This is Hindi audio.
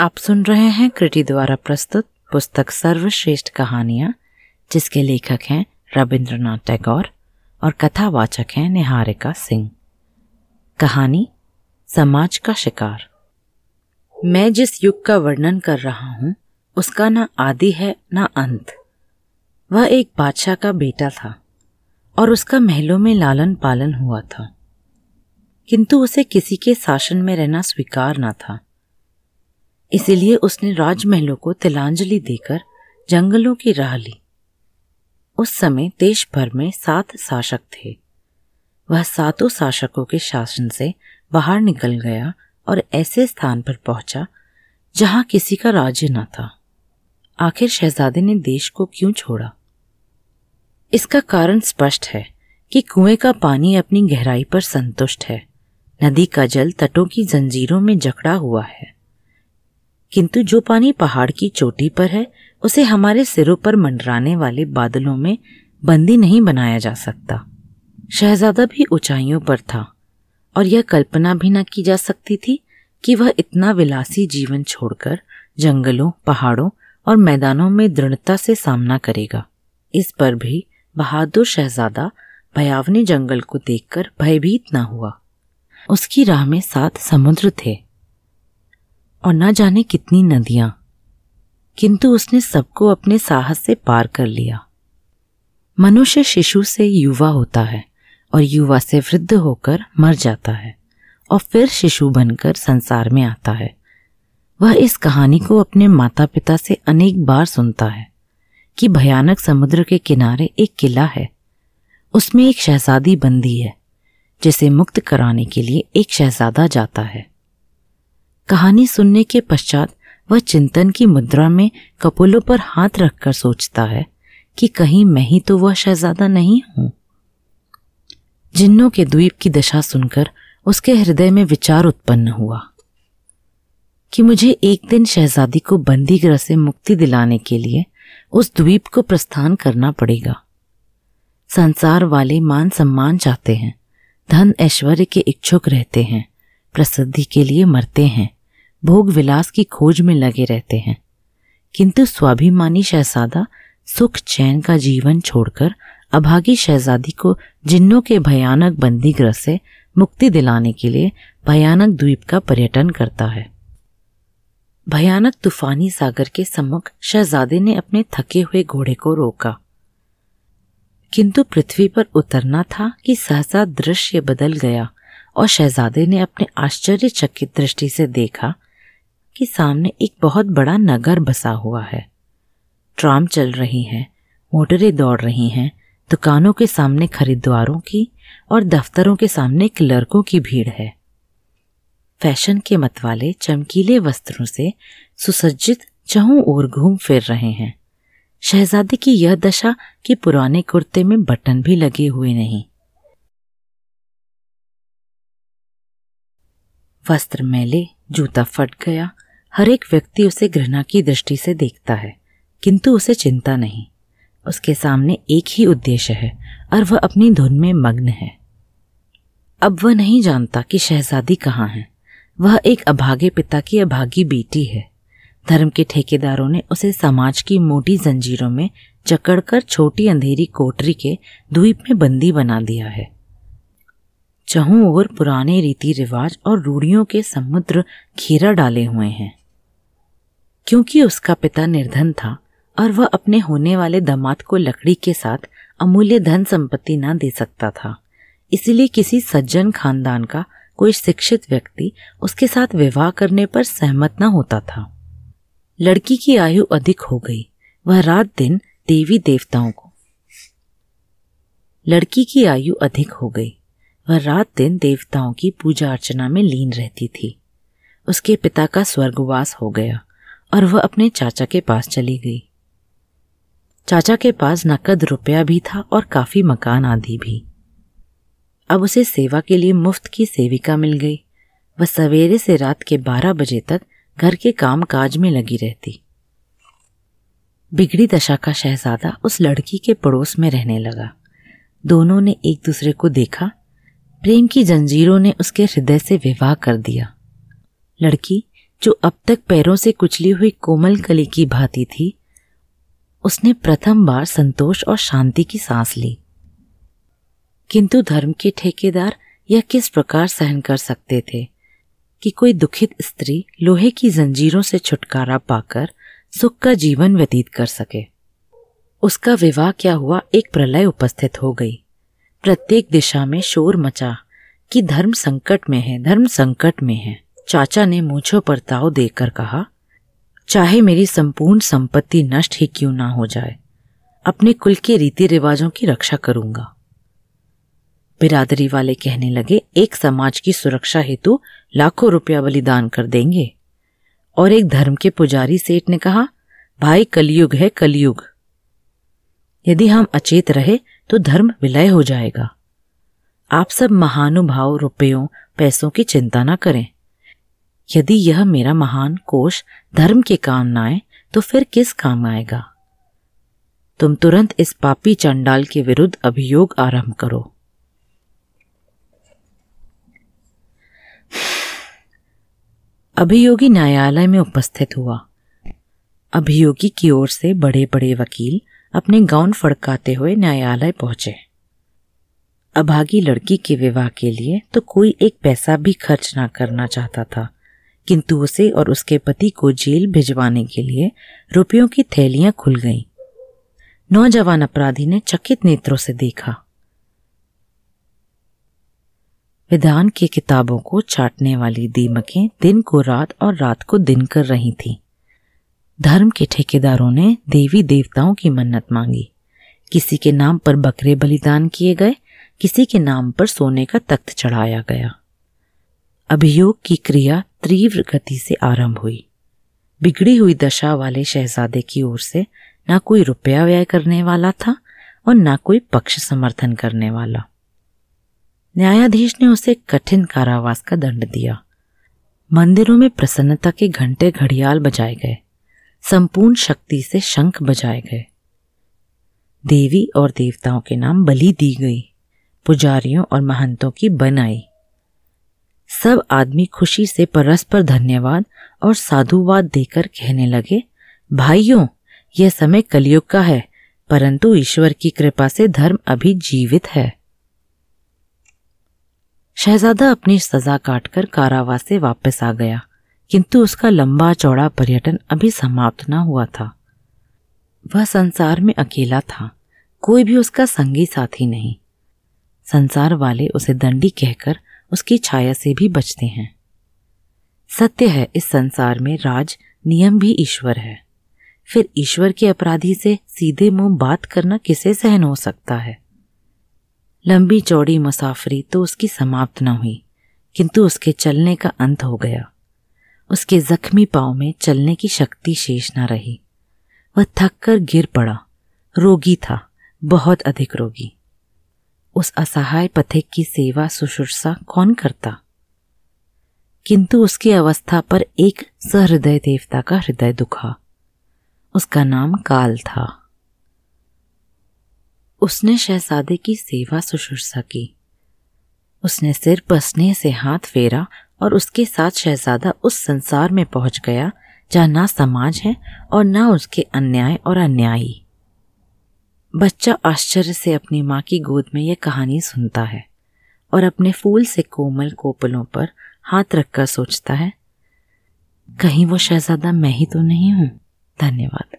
आप सुन रहे हैं कृति द्वारा प्रस्तुत पुस्तक सर्वश्रेष्ठ कहानियाँ, जिसके लेखक हैं रविंद्रनाथ टैगोर और कथावाचक हैं निहारिका सिंह। कहानी, समाज का शिकार। मैं जिस युग का वर्णन कर रहा हूँ, उसका ना आदि है, ना अंत। वह एक बादशाह का बेटा था और उसका महलों में लालन पालन हुआ था। किंतु उसे किसी के शासन में रहना स्वीकार न था। इसीलिए उसने राजमहलों को तिलांजलि देकर जंगलों की राह ली। उस समय देश भर में सात शासक थे। वह सातों शासकों के शासन से बाहर निकल गया और ऐसे स्थान पर पहुँचा जहाँ किसी का राज्य न था। आखिर शहजादे ने देश को क्यों छोड़ा? इसका कारण स्पष्ट है कि कुएँ का पानी अपनी गहराई पर संतुष्ट है। नदी का जल तटों की जंजीरों में जकड़ा हुआ है। किंतु जो पानी पहाड़ की चोटी पर है, उसे हमारे सिरों पर मंडराने वाले बादलों में बंदी नहीं बनाया जा सकता। शहजादा भी ऊंचाइयों पर था, और यह कल्पना भी न की जा सकती थी कि वह इतना विलासी जीवन छोड़कर जंगलों, पहाड़ों और मैदानों में दृढ़ता से सामना करेगा। इस पर भी बहादुर शहजादा भयावने जंगल को देखकर भयभीत न हुआ। उसकी राह में सात समुद्र थे। और न जाने कितनी नदियाँ। किंतु उसने सबको अपने साहस से पार कर लिया। मनुष्य शिशु से युवा होता है और युवा से वृद्ध होकर मर जाता है और फिर शिशु बनकर संसार में आता है। वह इस कहानी को अपने माता पिता से अनेक बार सुनता है कि भयानक समुद्र के किनारे एक किला है। उसमें एक शहजादी बंदी है, जिसे मुक्त कराने के लिए एक शहजादा जाता है। कहानी सुनने के पश्चात वह चिंतन की मुद्रा में कपोलों पर हाथ रखकर सोचता है कि कहीं मैं ही तो वह शहजादा नहीं हूँ। जिन्नों के द्वीप की दशा सुनकर उसके हृदय में विचार उत्पन्न हुआ कि मुझे एक दिन शहजादी को बंदी ग्रह से मुक्ति दिलाने के लिए उस द्वीप को प्रस्थान करना पड़ेगा। संसार वाले मान सम्मान चाहते हैं, धन ऐश्वर्य के इच्छुक रहते हैं, प्रसिद्धि के लिए मरते हैं। भोग विलास की खोज में लगे रहते हैं। किंतु स्वाभिमानी शहजादा सुख चैन का जीवन छोड़कर अभागी शहजादी को जिन्नों के भयानक बंदी ग्रह से मुक्ति दिलाने के लिए भयानक द्वीप का पर्यटन करता है। भयानक तूफानी सागर के सम्मुख शहजादे ने अपने थके हुए घोड़े को रोका। किंतु पृथ्वी पर उतरना था कि सहसा दृश्य बदल गया और शहजादे ने अपने आश्चर्यचकित दृष्टि से देखा कि सामने एक बहुत बड़ा नगर बसा हुआ है। ट्राम चल रही हैं, मोटरें दौड़ रही हैं, दुकानों के सामने खरीदवारों की और दफ्तरों के सामने क्लर्कों की भीड़ है। फ़ैशन के मतवाले चमकीले वस्त्रों से सुसज्जित चहु ओर घूम फिर रहे हैं। शहजादे की यह दशा कि पुराने कुर्ते में बटन भी लगे हुए नहीं। वस्त्र मैले, जूता फट गया हर एक व्यक्ति उसे घृणा की दृष्टि से देखता है, किंतु उसे चिंता नहीं। उसके सामने एक ही उद्देश्य है और वह अपनी धुन में मग्न है। अब वह नहीं जानता कि शहजादी कहाँ है। वह एक अभागे पिता की अभागी बेटी है। धर्म के ठेकेदारों ने उसे समाज की मोटी जंजीरों में जकड़कर छोटी अंधेरी कोटरी के द्वीप में बंदी बना दिया है। चहु ओर पुराने रीति रिवाज और रूढ़ियों के समुद्र घेरा डाले हुए हैं। क्योंकि उसका पिता निर्धन था और वह अपने होने वाले दामाद को लकड़ी के साथ अमूल्य धन संपत्ति ना दे सकता था। इसीलिए किसी सज्जन खानदान का कोई शिक्षित व्यक्ति उसके साथ विवाह करने पर सहमत न होता था। लड़की की आयु अधिक हो गई। वह रात दिन देवी देवताओं को लड़की की आयु अधिक हो गई। वह रात दिन देवताओं की पूजा अर्चना में लीन रहती थी। उसके पिता का स्वर्गवास हो गया। और वह अपने चाचा के पास चली गई। चाचा के पास नकद रुपया भी था और काफ़ी मकान आदि भी। अब उसे सेवा के लिए मुफ़्त की सेविका मिल गई। वह सवेरे से रात के बारह बजे तक घर के काम काज में लगी रहती। बिगड़ी दशा का शहजादा उस लड़की के पड़ोस में रहने लगा। दोनों ने एक दूसरे को देखा। प्रेम की जंजीरों ने उसके हृदय से विवाह कर दिया। लड़की जो अब तक पैरों से कुचली हुई कोमल कली की भांति थी, उसने प्रथम बार संतोष और शांति की सांस ली। किंतु धर्म के ठेकेदार यह किस प्रकार सहन कर सकते थे कि कोई दुखित स्त्री लोहे की जंजीरों से छुटकारा पाकर सुख का जीवन व्यतीत कर सके? उसका विवाह क्या हुआ एक प्रलय उपस्थित हो गई। प्रत्येक दिशा में शोर मचा कि धर्म संकट में है, धर्म संकट में है। चाचा ने मूछों पर ताव देकर कहा, चाहे मेरी संपूर्ण संपत्ति नष्ट ही क्यों ना हो जाए, अपने कुल के रीति रिवाजों की रक्षा करूँगा। बिरादरी वाले कहने लगे, एक समाज की सुरक्षा हेतु लाखों रुपया बलिदान कर देंगे। और एक धर्म के पुजारी सेठ ने कहा, भाई, कलयुग है कलयुग। यदि हम अचेत रहे तो धर्म विलय हो जाएगा। आप सब महानुभाव रुपयों, पैसों की चिंता ना करें। यदि यह मेरा महान कोष धर्म के काम न आए तो फिर किस काम आएगा? तुम तुरंत इस पापी चंडाल के विरुद्ध अभियोग आरंभ करो। अभियोगी न्यायालय में उपस्थित हुआ। अभियोगी की ओर से बड़े बड़े वकील अपने गाउन फड़काते हुए न्यायालय पहुँचे। अभागी लड़की के विवाह के लिए तो कोई एक पैसा भी खर्च ना करना चाहता था। किंतु उसे और उसके पति को जेल भिजवाने के लिए रुपयों की थैलियाँ खुल गईं। नौजवान अपराधी ने चकित नेत्रों से देखा विधान की किताबों को चाटने वाली दीमकें दिन को रात और रात को दिन कर रही थीं। धर्म के ठेकेदारों ने देवी देवताओं की मन्नत मांगी किसी के नाम पर बकरे बलिदान किए गए, किसी के नाम पर सोने का तख्त चढ़ाया गया अभियोग की क्रिया तीव्र गति से आरंभ हुई। बिगड़ी हुई दशा वाले शहजादे की ओर से ना कोई रुपया व्यय करने वाला था और ना कोई पक्ष समर्थन करने वाला। न्यायाधीश ने उसे कठिन कारावास का दंड दिया। मंदिरों में प्रसन्नता के घंटे घड़ियाल बजाए गए। संपूर्ण शक्ति से शंख बजाए गए। देवी और देवताओं के नाम बलि दी गई। पुजारियों और महंतों की बनाई सब आदमी खुशी से परस्पर धन्यवाद और साधुवाद देकर कहने लगे, भाइयों, यह समय कलयुग का है, परंतु ईश्वर की कृपा से धर्म अभी जीवित है। शहजादा अपनी सजा काटकर कारावास से वापस आ गया, किंतु उसका लंबा चौड़ा पर्यटन अभी समाप्त न हुआ था। वह संसार में अकेला था, कोई भी उसका संगी साथी नहीं। संसार वाले उसे दंडी कहकर उसकी छाया से भी बचते हैं। सत्य है, इस संसार में राज नियम भी ईश्वर है। फिर ईश्वर के अपराधी से सीधे मुँह बात करना किसे सहन हो सकता है? लंबी चौड़ी मुसाफरी तो उसकी समाप्त न हुई, किंतु उसके चलने का अंत हो गया। उसके जख्मी पाँव में चलने की शक्ति शेष न रही। वह थक कर गिर पड़ा, रोगी था, बहुत अधिक रोगी। उस असहाय पथिक की सेवा सुश्रूषा कौन करता? किंतु उसकी अवस्था पर एक सहृदय देवता का हृदय दुखा। उसका नाम काल था। उसने शहजादे की सेवा सुश्रूषा की। उसने सिर पसने से हाथ फेरा और उसके साथ शहजादा उस संसार में पहुँच गया, जहाँ ना समाज है और ना उसके अन्याय और अन्यायी। बच्चा आश्चर्य से अपनी माँ की गोद में यह कहानी सुनता है और अपने फूल से कोमल कोपलों पर हाथ रखकर सोचता है, कहीं वो शहजादा मैं ही तो नहीं हूँ? धन्यवाद।